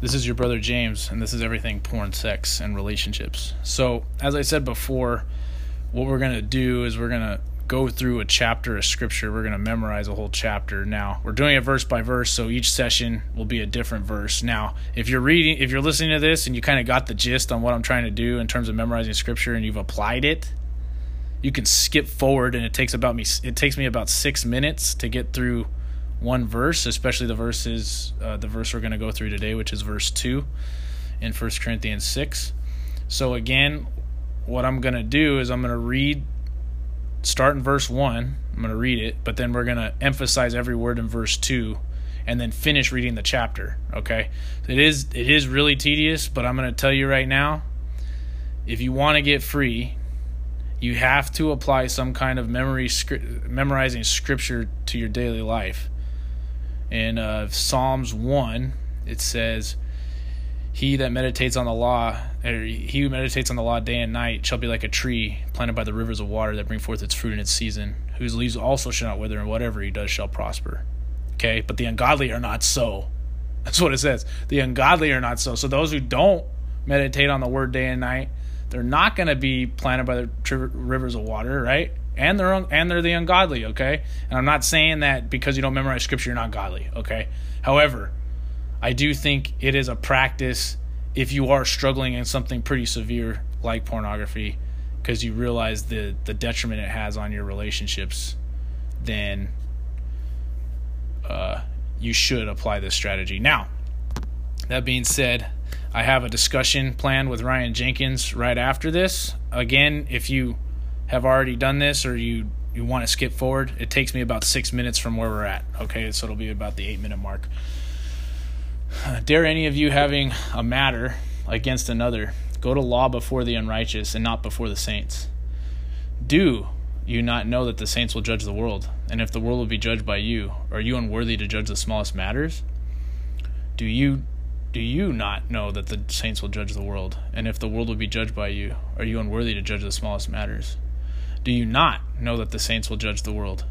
This is your brother James, and this is everything porn, sex, and relationships. So, as I said before, what we're going to do is we're going to go through a chapter of scripture. We're going to memorize a whole chapter. Now, we're doing it verse by verse, so each session will be a different verse. Now, if you're reading, if you're listening to this and you kind of got the gist on what I'm trying to do in terms of memorizing scripture and you've applied it, you can skip forward and it takes about me it takes me about 6 minutes to get through one verse, especially the verses, uh, the verse we're going to go through today, which is verse 2 in 1 Corinthians 6. So, again, what I'm going to do is I'm going to read, start in verse 1. I'm going to read it, but then we're going to emphasize every word in verse 2 and then finish reading the chapter, okay? It is it is really tedious, but I'm going to tell you right now, if you want to get free, you have to apply some kind of memory memorizing scripture to your daily life in uh, Psalms 1, it says, He that meditates on the law, or he who meditates on the law day and night, shall be like a tree planted by the rivers of water that bring forth its fruit in its season, whose leaves also shall not wither, and whatever he does shall prosper. Okay, but the ungodly are not so. That's what it says. The ungodly are not so. So those who don't meditate on the word day and night, they're not going to be planted by the rivers of water, right? And they're un- and they're the ungodly. Okay, and I'm not saying that because you don't memorize scripture you're not godly. Okay, however, I do think it is a practice if you are struggling in something pretty severe like pornography, because you realize the the detriment it has on your relationships, then uh, you should apply this strategy. Now, that being said, I have a discussion planned with Ryan Jenkins right after this. Again, if you have already done this or you you want to skip forward, it takes me about six minutes from where we're at. Okay, so it'll be about the eight minute mark. Uh, dare any of you having a matter against another go to law before the unrighteous and not before the saints? Do you not know that the saints will judge the world? And if the world will be judged by you, are you unworthy to judge the smallest matters? Do you do you not know that the saints will judge the world? And if the world will be judged by you, are you unworthy to judge the smallest matters? Do you not know that the saints will judge the world?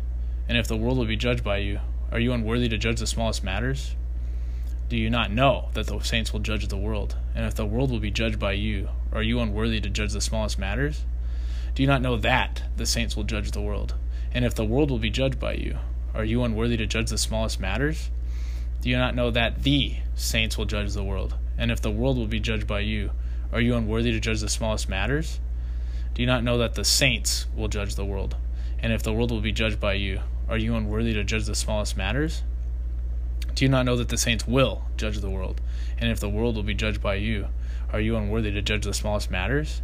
And if the world will be judged by you, are you unworthy to judge the smallest matters? Do you not know that the saints will judge the world? And if the world will be judged by you, are you unworthy to judge the smallest matters? Do you not know that the saints will judge the world? And if the world will be judged by you, are you unworthy to judge the smallest matters? Do you not know that the saints will judge the world? And if the world will be judged by you, are you unworthy to judge the smallest matters? Do you not know that the saints will judge the world? And if the world will be judged by you, are you unworthy to judge the smallest matters? Do you not know that the saints will judge the world? And if the world will be judged by you, are you unworthy to judge the smallest matters?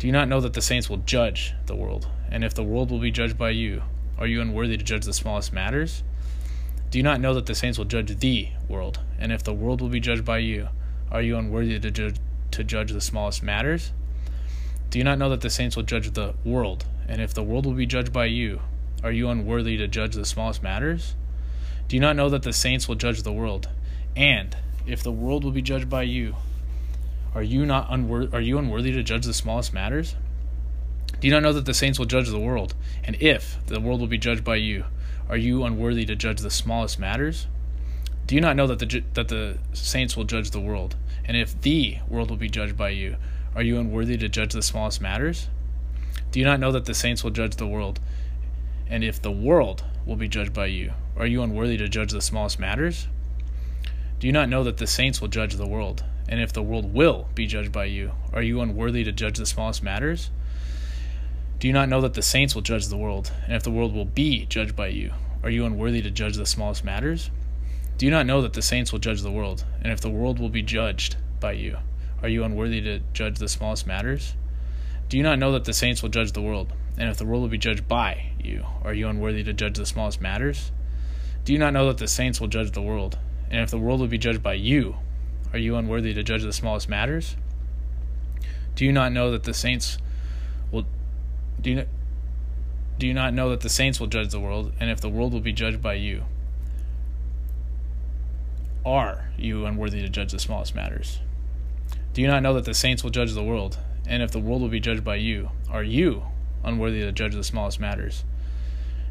Do you not know that the saints will judge the world? And if the world will be judged by you, are you unworthy to judge the smallest matters? Do you not know that the saints will judge the world? And if the world will be judged by you, are you unworthy to judge, to judge the smallest matters? Do you not know that the saints will judge the world? And if the world will be judged by you, are you unworthy to judge the smallest matters? Do you not know that the saints will judge the world? And if the world will be judged by you, are you not unworthy are you unworthy to judge the smallest matters? Do you not know that the saints will judge the world? And if the world will be judged by you, are you unworthy to judge the smallest matters? Do you not know that the that the saints will judge the world? And if the world will be judged by you, are you unworthy to judge the smallest matters? Do you not know that the saints will judge the world? And if the world will be judged by you, are you unworthy to judge the smallest matters? Do you not know that the saints will judge the world? And if the world will be judged by you, are you unworthy to judge the smallest matters? Do you not know that the saints will judge the world? And if the world will be judged by you, are you unworthy to judge the smallest matters? Do you not know that the saints will judge the world? And if the world will be judged by you, are you unworthy to judge the smallest matters? Do you not know that the saints will judge the world? And if the world will be judged by you, are you unworthy to judge the smallest matters? Do you not know that the saints will judge the world? And if the world will be judged by you, are you unworthy to judge the smallest matters? Do you not know that the saints will do you not, do you not know that the saints will judge the world? And if the world will be judged by you, are you unworthy to judge the smallest matters? Do you not know that the saints will judge the world? And if the world will be judged by you, are you unworthy to judge the smallest matters?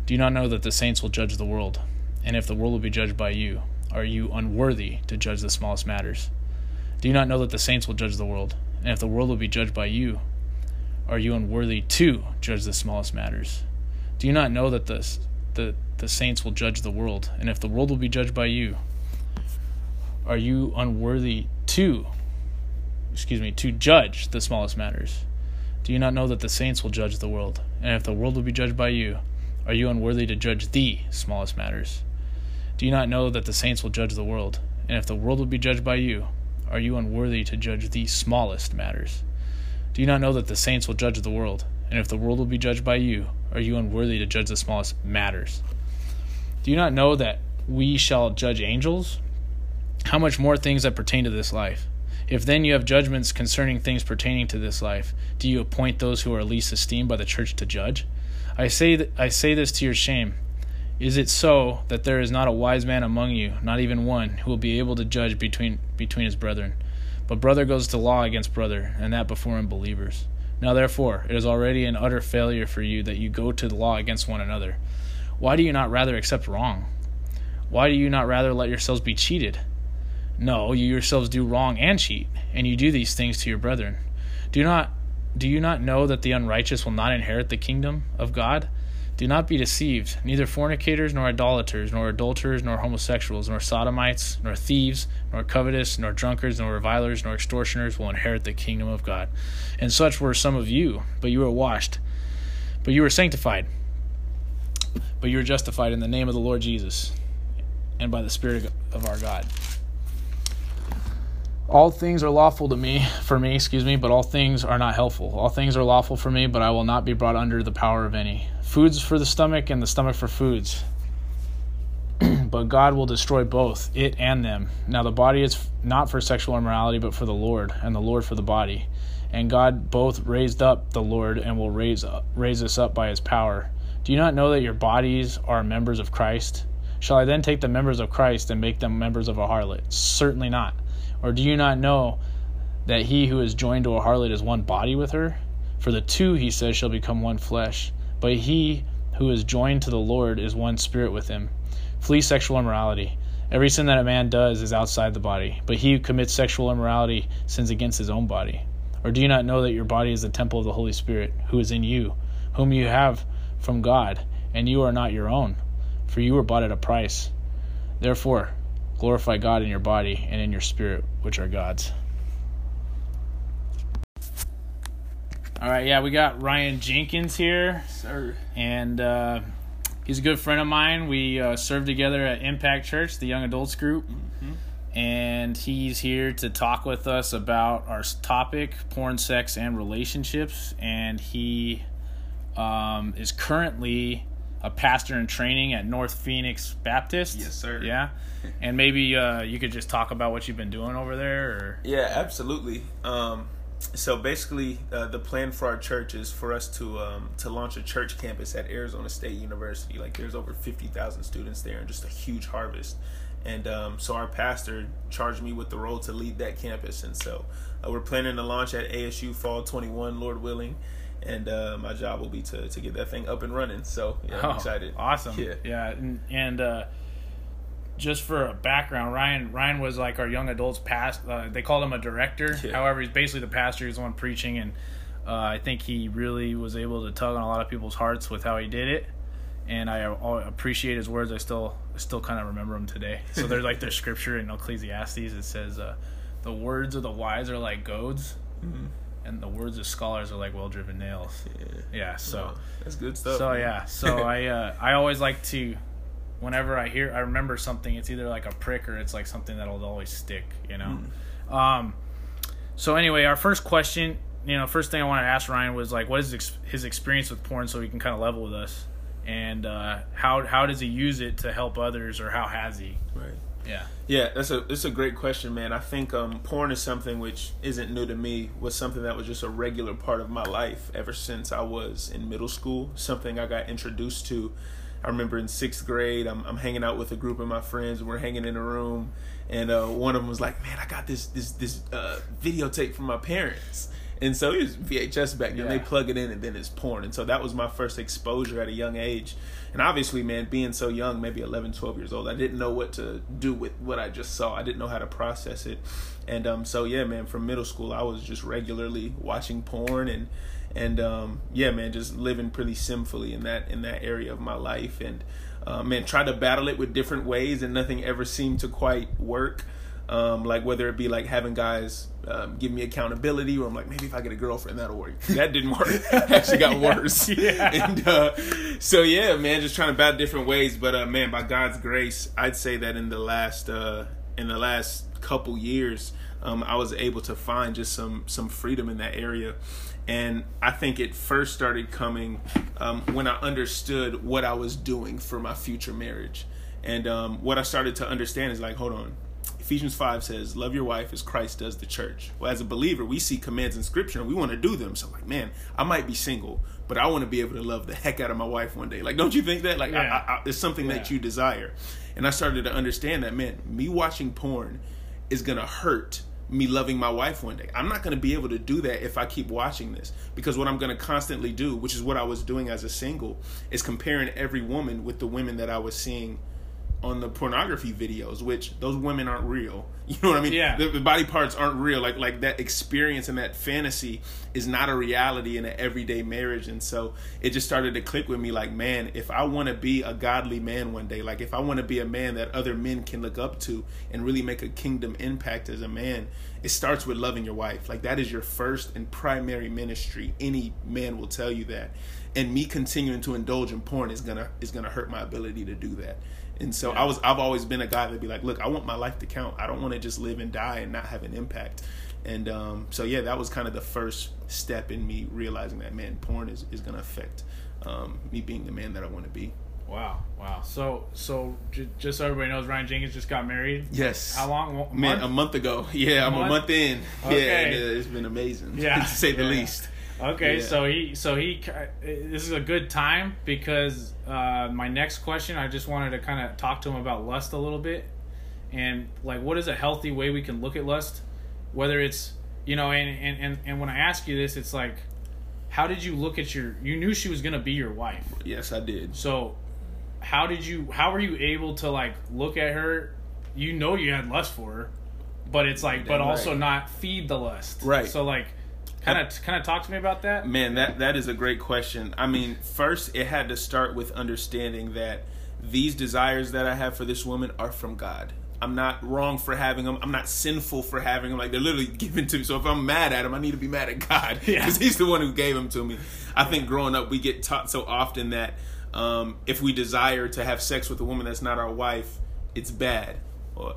Do you not know that the saints will judge the world? And if the world will be judged by you, are you unworthy to judge the smallest matters? Do you not know that the saints will judge the world? And if the world will be judged by you, are you unworthy to judge the smallest matters? Do you not know that the, the, the saints will judge the world? And if the world will be judged by you, are you unworthy to, excuse me, to judge the smallest matters? Do you not know that the saints will judge the world? And if the world will be judged by you, are you unworthy to judge the smallest matters? Do you not know that the saints will judge the world? And if the world will be judged by you, are you unworthy to judge the smallest matters? Do you not know that the saints will judge the world? And if the world will be judged by you, are you unworthy to judge the smallest matters? Do you not know that we shall judge angels? How much more things that pertain to this life? If then you have judgments concerning things pertaining to this life, do you appoint those who are least esteemed by the church to judge? I say th- I say this to your shame. Is it so that there is not a wise man among you, not even one, who will be able to judge between between his brethren? But brother goes to law against brother, and that before unbelievers. Now therefore, it is already an utter failure for you that you go to the law against one another. Why do you not rather accept wrong? Why do you not rather let yourselves be cheated? No, you yourselves do wrong and cheat, and you do these things to your brethren. Do not do you not know that the unrighteous will not inherit the kingdom of God? Do not be deceived. Neither fornicators, nor idolaters, nor adulterers, nor homosexuals, nor sodomites, nor thieves, nor covetous, nor drunkards, nor revilers, nor extortioners will inherit the kingdom of God. And such were some of you, but you were washed, but you were sanctified, but you were justified in the name of the Lord Jesus, and by the Spirit of our God. All things are lawful to me, for me, excuse me, but all things are not helpful. All things are lawful for me, but I will not be brought under the power of any. Foods for the stomach, and the stomach for foods. but God will destroy both, it and them. Now the body is not for sexual immorality, but for the Lord, and the Lord for the body. And God both raised up the Lord and will raise up, raise us up by his power. Do you not know that your bodies are members of Christ? Shall I then take the members of Christ and make them members of a harlot? Certainly not. Or do you not know that he who is joined to a harlot is one body with her? For the two, he says, shall become one flesh. But he who is joined to the Lord is one spirit with him. Flee sexual immorality. Every sin that a man does is outside the body, but he who commits sexual immorality sins against his own body. Or do you not know that your body is the temple of the Holy Spirit, who is in you, whom you have from God, and you are not your own? For you were bought at a price. Therefore, glorify God in your body and in your spirit, which are God's. All right, yeah, we got Ryan Jenkins here, sir, and uh, he's a good friend of mine. We uh, served together at Impact Church, the young adults group, mm-hmm. and he's here to talk with us about our topic: porn, sex, and relationships. And he um, is currently a pastor in training at North Phoenix Baptist. Yes, sir. Yeah, and maybe uh, you could just talk about what you've been doing over there. Or yeah, absolutely. Um, so basically, uh, the plan for our church is for us to um, to launch a church campus at Arizona State University. Like, there's over fifty thousand students there, and just a huge harvest. And um, so our pastor charged me with the role to lead that campus, and so uh, we're planning to launch at ASU Fall 21, Lord willing and uh, my job will be to to get that thing up and running. So yeah, I'm oh, excited. Awesome. Yeah, yeah, and, and uh, just for a background, Ryan Ryan was like our young adults past. Uh, they called him a director. Yeah. However, he's basically the pastor. He's the one preaching, and uh, I think he really was able to tug on a lot of people's hearts with how he did it. And I appreciate his words. I still still kind of remember them today. So there's like there's scripture in Ecclesiastes. It says, uh, "The words of the wise are like goads." Mm-hmm and the words of scholars are like well driven nails. Yeah. Yeah. So that's good stuff. So man. yeah. So I uh, I always like to, whenever I hear I remember something, it's either like a prick or it's like something that'll always stick. You know. Mm. Um. So anyway, our first question, you know, first thing I wanted to ask Ryan was like, what is ex- his experience with porn, so he can kind of level with us, and uh, how how does he use it to help others, or how has he? Right. Yeah. Yeah, that's a it's a great question, man. I think um, porn is something which isn't new to me. Was something that was just a regular part of my life ever since I was in middle school. Something I got introduced to. I remember in sixth grade, I'm, I'm hanging out with a group of my friends. We're hanging in a room, and uh, one of them was like, "Man, I got this this this uh, videotape from my parents." And so it was VHS back then. Yeah. They plug it in and then it's porn. And so that was my first exposure at a young age. And obviously, man, being so young, maybe 11, 12 years old, I didn't know what to do with what I just saw. I didn't know how to process it. And um, so, yeah, man, from middle school, I was just regularly watching porn and and um, yeah, man, just living pretty sinfully in that in that area of my life, and uh, man, tried to battle it with different ways, and nothing ever seemed to quite work. Um, like whether it be like having guys um, give me accountability, or I'm like maybe if I get a girlfriend that'll work. That didn't work. Actually got worse. Yeah. And uh, so yeah, man, just trying to battle different ways. But uh, man, by God's grace, I'd say that in the last uh, in the last couple years, um, I was able to find just some some freedom in that area. And I think it first started coming um, when I understood what I was doing for my future marriage. And um, what I started to understand is like, hold on, Ephesians 5 says, Love your wife as Christ does the church. Well, as a believer, we see commands in scripture and we want to do them. So, like, man, I might be single, but I want to be able to love the heck out of my wife one day. Like, don't you think that? Like, Yeah. I, I, it's something that you desire. And I started to understand that, man, me watching porn is going to hurt me loving my wife one day. I'm not going to be able to do that if I keep watching this because what I'm going to constantly do, which is what I was doing as a single, is comparing every woman with the women that I was seeing on the pornography videos, which those women aren't real. You know what I mean? Yeah. The, the body parts aren't real. Like like that experience and that fantasy is not a reality in an everyday marriage. And so it just started to click with me. Like, man, if I want to be a godly man one day, like if I want to be a man that other men can look up to and really make a kingdom impact as a man, it starts with loving your wife. Like that is your first and primary ministry. Any man will tell you that. And me continuing to indulge in porn is gonna is gonna hurt my ability to do that. And so I was I've always been a guy that'd be like, look, I want my life to count. I don't want to just live and die and not have an impact. And um, so yeah, that was kind of the first step in me realizing that man, porn is, is gonna affect um, me being the man that I want to be. Wow, wow. So, so j- just so everybody knows, Ryan Jenkins just got married. Yes. How long? A Man, month? a month ago. Yeah, I'm month? a month in. Okay. Yeah, and, uh, it's been amazing. Yeah, to say the yeah. least. Okay, Yeah. so he, so he, this is a good time because uh, my next question, I just wanted to kind of talk to him about lust a little bit, and like, what is a healthy way we can look at lust, whether it's, you know, and and and, and when I ask you this, it's like, how did you look at your? You knew she was gonna be your wife, Yes, I did. so how did you? How were you able to like look at her? You know, you had lust for her, but it's like, but Damn also not feed the lust, Right. So like, kind of, kind of talk to me about that. Man, that that is a great question. I mean, first it had to start with understanding that these desires that I have for this woman are from God. I'm not wrong for having them. I'm not sinful for having them. Like they're literally given to me. So if I'm mad at him, I need to be mad at God Yeah. because He's the one who gave them to me. I think growing up, we get taught so often that um, if we desire to have sex with a woman that's not our wife, it's bad.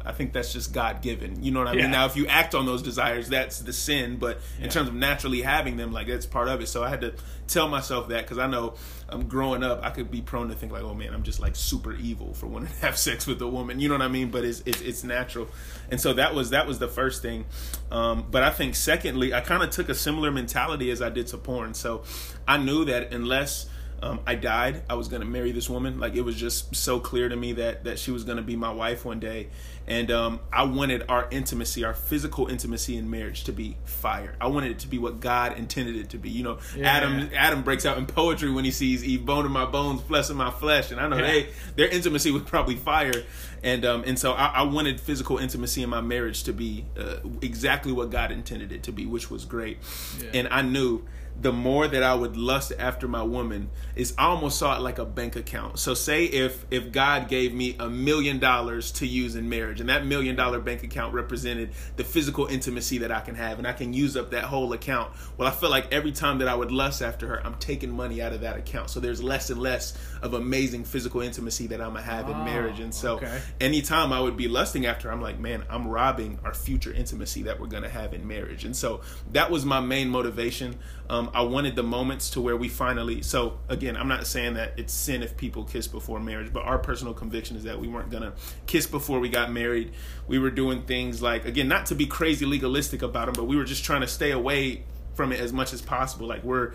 I think that's just God given. You know what I Yeah. mean? Now, if you act on those desires, that's the sin. But in Yeah. terms of naturally having them, like that's part of it. So I had to tell myself that because I know um, growing up, I could be prone to think like, oh man, I'm just like super evil for wanting to have sex with a woman. You know what I mean? But it's it's, it's natural, and so that was that was the first thing. Um, but I think secondly, I kind of took a similar mentality as I did to porn. So I knew that unless um, I died. I was gonna marry this woman. Like it was just so clear to me that that she was gonna be my wife one day, and um, I wanted our intimacy, our physical intimacy in marriage, to be fire. I wanted it to be what God intended it to be. You know, Yeah. Adam Adam breaks out in poetry when he sees Eve, bone of my bones, flesh of my flesh, and I know Yeah. they their intimacy was probably fire, and um, and so I, I wanted physical intimacy in my marriage to be uh, exactly what God intended it to be, which was great, Yeah. and I knew the more that I would lust after my woman is I almost saw it like a bank account. So say if if God gave me a million dollars to use in marriage and that million dollar bank account represented the physical intimacy that I can have and I can use up that whole account. Well, I feel like every time that I would lust after her, I'm taking money out of that account. So there's less and less of amazing physical intimacy that I'm gonna have in Oh, marriage. And so okay. anytime I would be lusting after her, I'm like, man, I'm robbing our future intimacy that we're gonna have in marriage. And so that was my main motivation. Um, Um, I wanted the moments to where we finally. So again, I'm not saying that it's sin if people kiss before marriage, but our personal conviction is that we weren't gonna kiss before we got married. We were doing things like again, not to be crazy legalistic about them, but we were just trying to stay away from it as much as possible. Like we're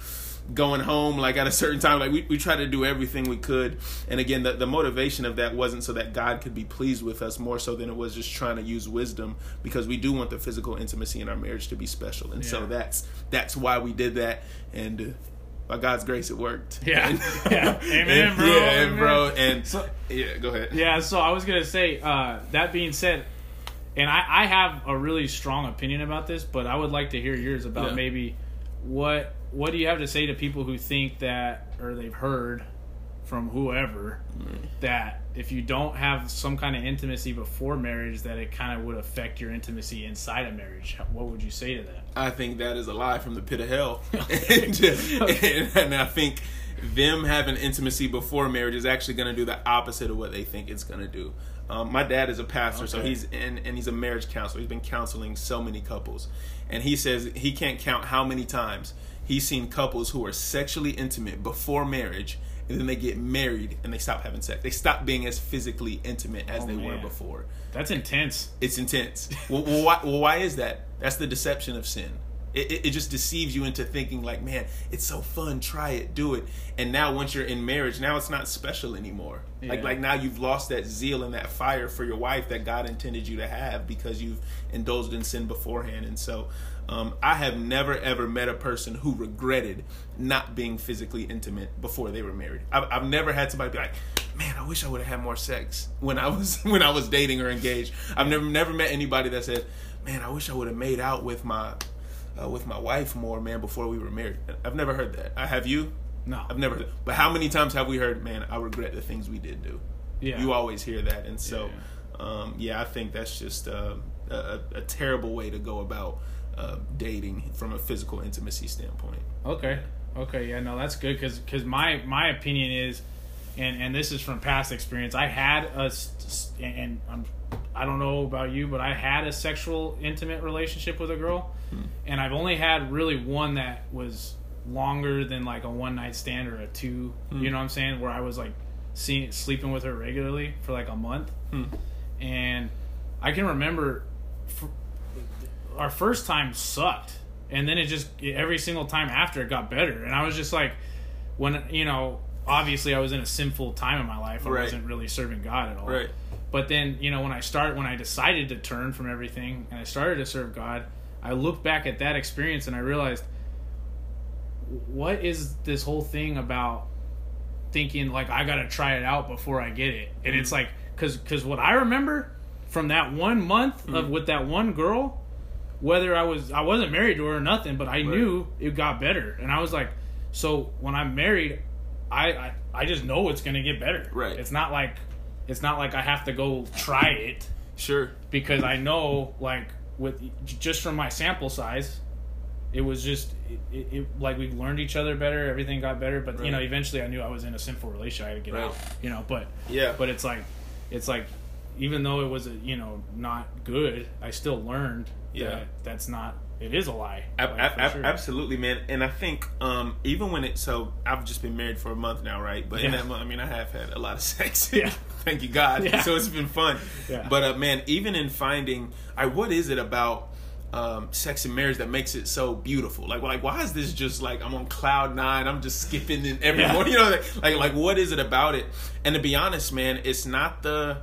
going home like at a certain time like we, we try to do everything we could and again the, the motivation of that wasn't so that god could be pleased with us more so than it was just trying to use wisdom because we do want the physical intimacy in our marriage to be special and yeah. so that's that's why we did that and uh, by God's grace, it worked. Yeah, and, yeah, amen, and, bro. Yeah, amen. and bro, and so, yeah, go ahead. Yeah, so I was gonna say, uh, that being said, and I, I have a really strong opinion about this, but I would like to hear yours about yeah. maybe what what do you have to say to people who think that or they've heard from whoever mm. that if you don't have some kind of intimacy before marriage that it kind of would affect your intimacy inside of marriage? What would you say to that? I think that is a lie from the pit of hell. And, and, and, i think them having intimacy before marriage is actually going to do the opposite of what they think it's going to do. Um, my dad is a pastor okay. so he's in and he's a marriage counselor. He's been counseling so many couples. And he says he can't count how many times he's seen couples who are sexually intimate before marriage and then they get married and they stop having sex. They stop being as physically intimate as oh, they man. were before. That's intense. It's intense. well, well, why, well, why is that? That's the deception of sin. It, it, it, just deceives you into thinking like, man, it's so fun. Try it, do it. And now once you're in marriage, now it's not special anymore. Yeah. Like like now you've lost that zeal and that fire for your wife that God intended you to have because you've indulged in sin beforehand. And so um, I have never ever met a person who regretted not being physically intimate before they were married. I've, I've never had somebody be like, "Man, I wish I would have had more sex when I was when I was dating or engaged." I've never never met anybody that said, "Man, I wish I would have made out with my uh, with my wife more, man, before we were married." I've never heard that. I have you. No, I've never. Heard But how many times have we heard, "Man, I regret the things we did do"? Yeah, you always hear that, and so, yeah, um, yeah I think that's just uh, a, a terrible way to go about uh, dating from a physical intimacy standpoint. Okay. Okay. Yeah. No, that's good because because my my opinion is, and and this is from past experience. I had a and I'm I don't know about you, but I had a sexual intimate relationship with a girl, hmm. and I've only had really one that was longer than like a one night stand or a two. Hmm. You know what I'm saying? Where I was like seeing sleeping with her regularly for like a month, hmm. and I can remember. For, our first time sucked, and then it just every single time after it got better, and I was just like, when you know, obviously I was in a sinful time in my life. I right. wasn't really serving God at all. Right. But then you know when I start when I decided to turn from everything and I started to serve God, I looked back at that experience and I realized what is this whole thing about thinking like I got to try it out before I get it. And mm-hmm. it's like cuz cuz what I remember from that one month mm-hmm. of with that one girl whether I was I wasn't married to her or nothing, but I right. knew it got better, and I was like, so when I'm married, I I, I just know it's gonna get better. Right. It's not like it's not like I have to go try it. Sure. Because I know like with just from my sample size, it was just it, it, it, like we learned each other better everything got better but right. you know eventually i knew i was in a sinful relationship i had to get right. out you know but yeah but it's like it's like even though it was a, you know not good i still learned yeah, that that's not. It is a lie. like, sure. Absolutely, man. And I think um, even when it so I've just been married for a month now, right? But yeah. in that month, I mean, I have had a lot of sex. Yeah. Thank you, God. Yeah. So it's been fun. Yeah. But uh, man, even in finding, I what is it about? Um, sex and marriage that makes it so beautiful. Like, like, why is this just like I'm on cloud nine? I'm just skipping in every yeah. morning. You know, like, like, like, what is it about it? And to be honest, man, it's not the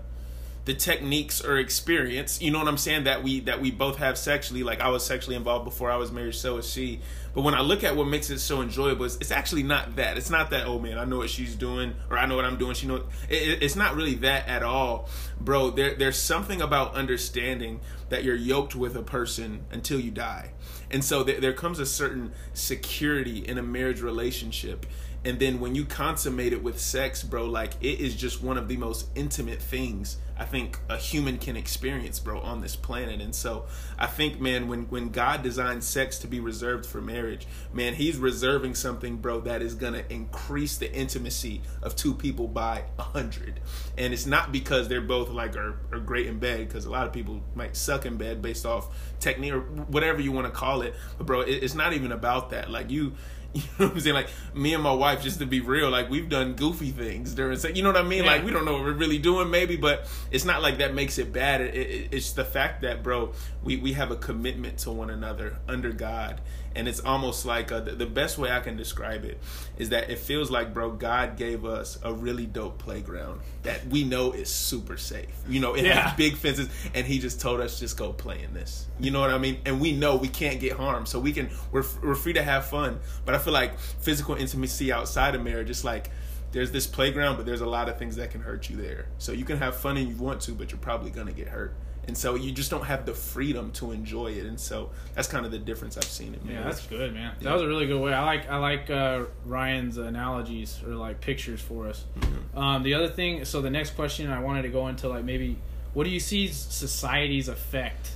the techniques or experience you know what i'm saying that we that we both have sexually like i was sexually involved before i was married so is she. But when i look at what makes it so enjoyable it's, it's actually not that. It's not that oh man i know what she's doing or i know what i'm doing. She know it, it's not really that at all. Bro there, there's something about understanding that you're yoked with a person until you die. And so there, there comes a certain security in a marriage relationship. And then when you consummate it with sex bro like it is just one of the most intimate things I think a human can experience, bro, on this planet. And so I think, man, when when God designed sex to be reserved for marriage, man, He's reserving something, bro, that is gonna increase the intimacy of two people by a hundred. And it's not because they're both like are, are great in bed, because a lot of people might suck in bed based off technique or whatever you want to call it. But bro, it, it's not even about that. Like you You know what I'm saying? Like me and my wife, just to be real, like we've done goofy things during sex. You know what I mean? Yeah. Like we don't know what we're really doing, maybe, but it's not like that makes it bad. It, it, it's the fact that, bro, we we have a commitment to one another under God, and it's almost like uh, the, the best way I can describe it is that it feels like, bro, God gave us a really dope playground that we know is super safe. You know, it Yeah. has big fences, and He just told us just go play in this. You know what I mean? And we know we can't get harmed, so we can we're we're free to have fun. But I feel like physical intimacy outside of marriage, just like there's this playground, but there's a lot of things that can hurt you there. So you can have fun and you want to, but you're probably gonna get hurt. And so you just don't have the freedom to enjoy it. And so that's kind of the difference I've seen in Yeah, that's good, man. Yeah. That was a really good way. I like I like uh, Ryan's analogies or like pictures for us. Mm-hmm. Um, the other thing, so the next question I wanted to go into like maybe what do you see society's effect,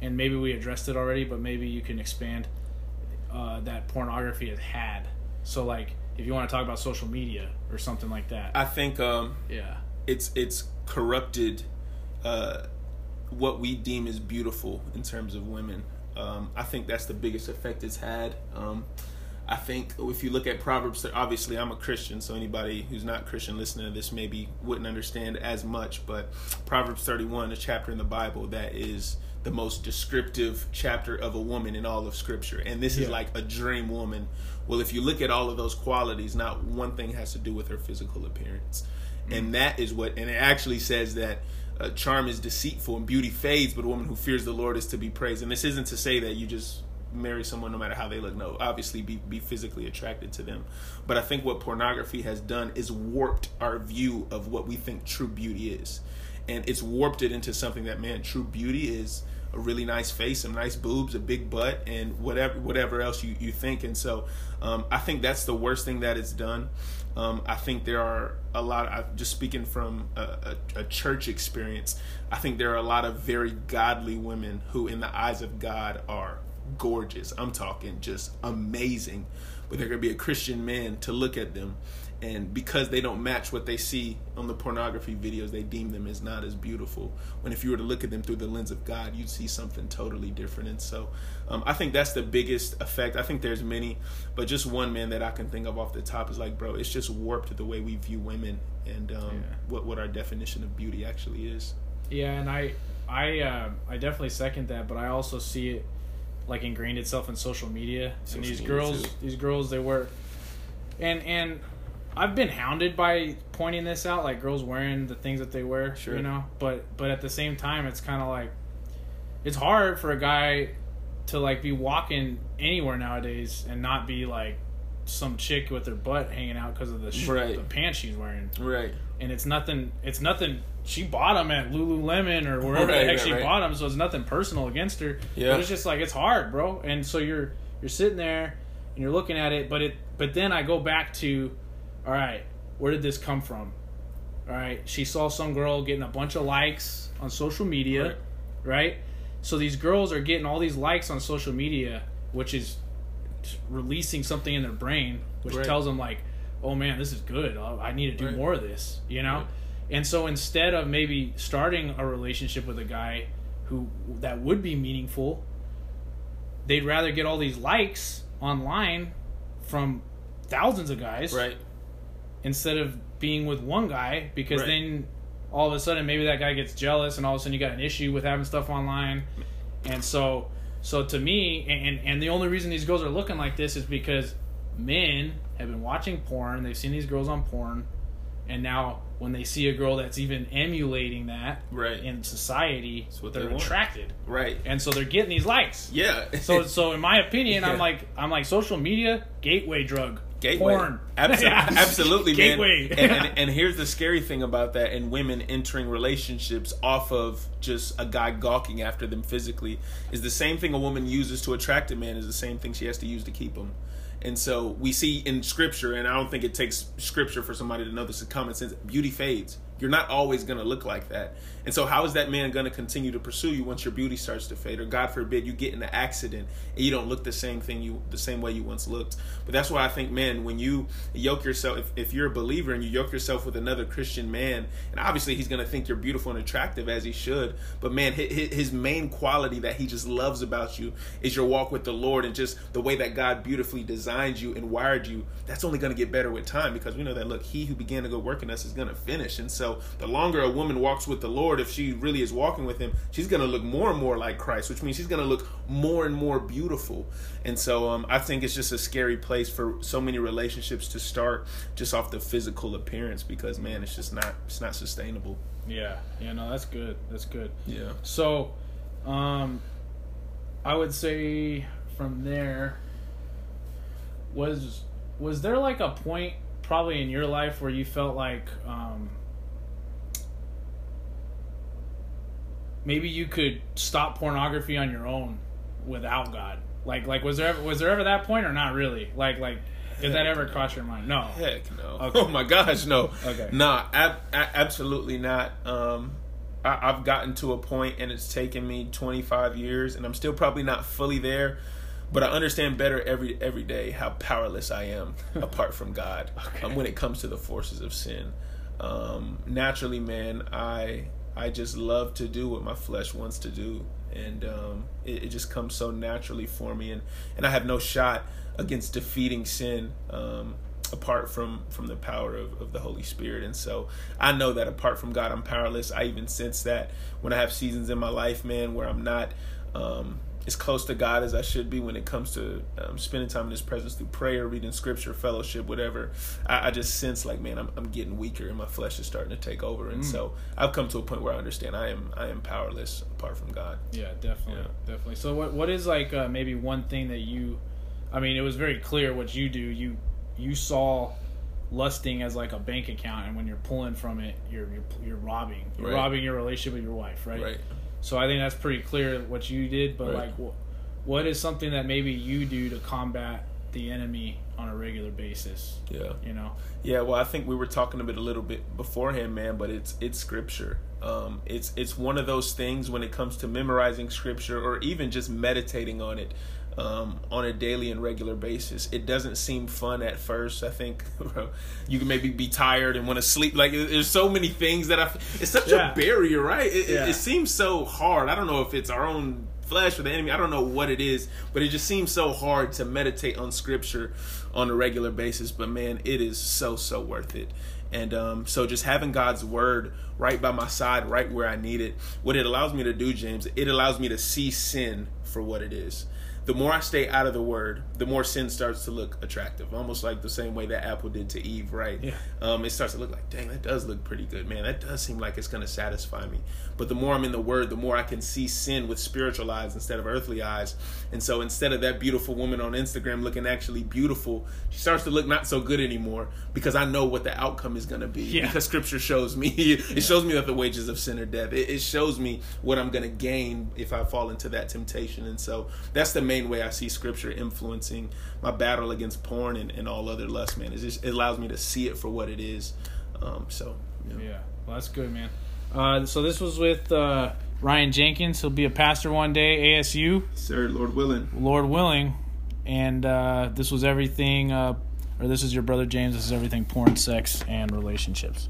and maybe we addressed it already, but maybe you can expand uh, that pornography has had. So like if you want to talk about social media or something like that, I think um, yeah, it's it's corrupted uh, what we deem as beautiful in terms of women. Um, I think that's the biggest effect it's had. Um, I think if you look at Proverbs, obviously I'm a Christian, so anybody who's not Christian listening to this maybe wouldn't understand as much. But Proverbs 31, a chapter in the Bible that is the most descriptive chapter of a woman in all of Scripture, and this is like a dream woman. Well, if you look at all of those qualities, not one thing has to do with her physical appearance, and that is what. And it actually says that uh, charm is deceitful and beauty fades, but a woman who fears the Lord is to be praised. And this isn't to say that you just marry someone no matter how they look. No, obviously be be physically attracted to them. But I think what pornography has done is warped our view of what we think true beauty is. And it's warped it into something that man, true beauty is a really nice face, some nice boobs, a big butt, and whatever whatever else you, you think. And so um, I think that's the worst thing that it's done. Um, I think there are a lot. I, just speaking from a, a, a church experience, I think there are a lot of very godly women who, in the eyes of God, are gorgeous. I'm talking just amazing. But there could be a Christian man to look at them, and because they don't match what they see on the pornography videos, they deem them as not as beautiful. When if you were to look at them through the lens of God, you'd see something totally different. And so, um, I think that's the biggest effect. I think there's many, but just one man that I can think of off the top is like, bro, it's just warped the way we view women and um, Yeah. what what our definition of beauty actually is. Yeah, and I I uh, I definitely second that, but I also see it like ingrained itself in social media. Social and these media, girls, too. these girls, they wear, and and I've been hounded by pointing this out, like girls wearing the things that they wear, Sure. you know. But but at the same time, it's kind of like it's hard for a guy to like be walking anywhere nowadays and not be like some chick with her butt hanging out because of the, sh- Right. the pants she's wearing Right. and it's nothing. It's nothing. She bought them at Lululemon or wherever Right, the heck right, she right. bought them, so it's nothing personal against her. Yeah. But it's just like it's hard, bro. And so you're you're sitting there and you're looking at it, but it but then I go back to, all right, where did this come from? All right, she saw some girl getting a bunch of likes on social media, Right. right? So these girls are getting all these likes on social media, which is releasing something in their brain, which Right. tells them like, "Oh man, this is good. I I need to do Right. more of this," you know. And so instead of maybe starting a relationship with a guy who that would be meaningful, they'd rather get all these likes online from thousands of guys Right. Instead of being with one guy because Right. then all of a sudden maybe that guy gets jealous and all of a sudden you got an issue with having stuff online and so so to me and and the only reason these girls are looking like this is because men have been watching porn they've seen these girls on porn and now when they see a girl that's even emulating that Right. in society what they're they attracted Right. and so they're getting these likes Yeah. so so in my opinion i'm like i'm like social media gateway drug Gateway. porn Abso- Yeah. Absolutely, man. gateway And, and, and here's the scary thing about that and women entering relationships off of just a guy gawking after them physically is the same thing a woman uses to attract a man is the same thing she has to use to keep him. And so we see in scripture, and I don't think it takes scripture for somebody to know this is common sense, beauty fades. You're not always going to look like that. And so, how is that man going to continue to pursue you once your beauty starts to fade, or God forbid, you get in an accident and you don't look the same thing you the same way you once looked? But that's why I think, man, when you yoke yourself, if, if you're a believer and you yoke yourself with another Christian man, and obviously he's going to think you're beautiful and attractive as he should, but man, his, main quality that he just loves about you is your walk with the Lord and just the way that God beautifully designed you and wired you. That's only going to get better with time because we know that look, he who began to go work in us is going to finish, and so so the longer a woman walks with the Lord, if she really is walking with Him, she's going to look more and more like Christ, which means she's going to look more and more beautiful. And so um, I think it's just a scary place for so many relationships to start just off the physical appearance because man, it's just not it's not sustainable. Yeah, yeah, no, that's good. That's good. Yeah. So, um, I would say from there was was there like a point probably in your life where you felt like um, maybe you could stop pornography on your own without God? Like, like was there ever, was there ever that point or not really? Like, like did that ever cross your mind? No. Heck no. Okay. Oh my gosh, no. Okay. Nah, ab- absolutely not. Um, I- I've gotten to a point, and it's taken me 25 years, and I'm still probably not fully there. But I understand better every every day how powerless I am apart from God Okay. um, when it comes to the forces of sin. Um, naturally, man, I I just love to do what my flesh wants to do, and um, it, it just comes so naturally for me, and and I have no shot against defeating sin um, apart from from the power of, of the Holy Spirit. And so I know that apart from God, I'm powerless. I even sense that when I have seasons in my life, man, where I'm not. Um, as close to God as I should be when it comes to um, spending time in His presence through prayer, reading Scripture, fellowship, whatever. I, I just sense like, man, I'm, I'm getting weaker and my flesh is starting to take over, and so I've come to a point where I understand I am I am powerless apart from God. Yeah, definitely, Yeah. definitely. So, what what is like uh, maybe one thing that you? I mean, it was very clear what you do. You you saw lusting as like a bank account, and when you're pulling from it, you're you're, you're robbing. You're Right. robbing your relationship with your wife, right? Right. So I think that's pretty clear what you did. But Right. like, what what is something that maybe you do to combat the enemy on a regular basis? Yeah. You know. Yeah, well, I think we were talking a bit a little bit beforehand, man, but it's it's scripture. Um, it's it's one of those things when it comes to memorizing scripture or even just meditating on it um, on a daily and regular basis. It doesn't seem fun at first. I think you can maybe be tired and want to sleep. Like there's so many things that I. It's such Yeah. a barrier, right? It, it- Yeah. it seems so hard. I don't know if it's our own flesh or the enemy. I don't know what it is, but it just seems so hard to meditate on scripture on a regular basis. But man, it is so so worth it. And um, so just having God's word right by my side, right where I need it, what it allows me to do, James, it allows me to see sin for what it is. The more I stay out of the word, the more sin starts to look attractive. Almost like the same way that Apple did to Eve, right? Yeah. um, it starts to look like, dang, that does look pretty good, man. That does seem like it's going to satisfy me. But the more I'm in the Word, the more I can see sin with spiritual eyes instead of earthly eyes. And so instead of that beautiful woman on Instagram looking actually beautiful, she starts to look not so good anymore because I know what the outcome is going to be. Yeah. Because Scripture shows me, it shows me that the wages of sin are death. It, it shows me what I'm going to gain if I fall into that temptation. And so that's the main way I see Scripture influencing my battle against porn and, and all other lust, man. It's just, it allows me to see it for what it is. Um, so, yeah. Yeah, well, that's good, man. Uh, so this was with uh, Ryan Jenkins. He'll be a pastor one day, ASU, Sir, Lord willing. Lord willing. And uh, this was everything, uh, or this is your brother James. This is everything porn, sex, and relationships.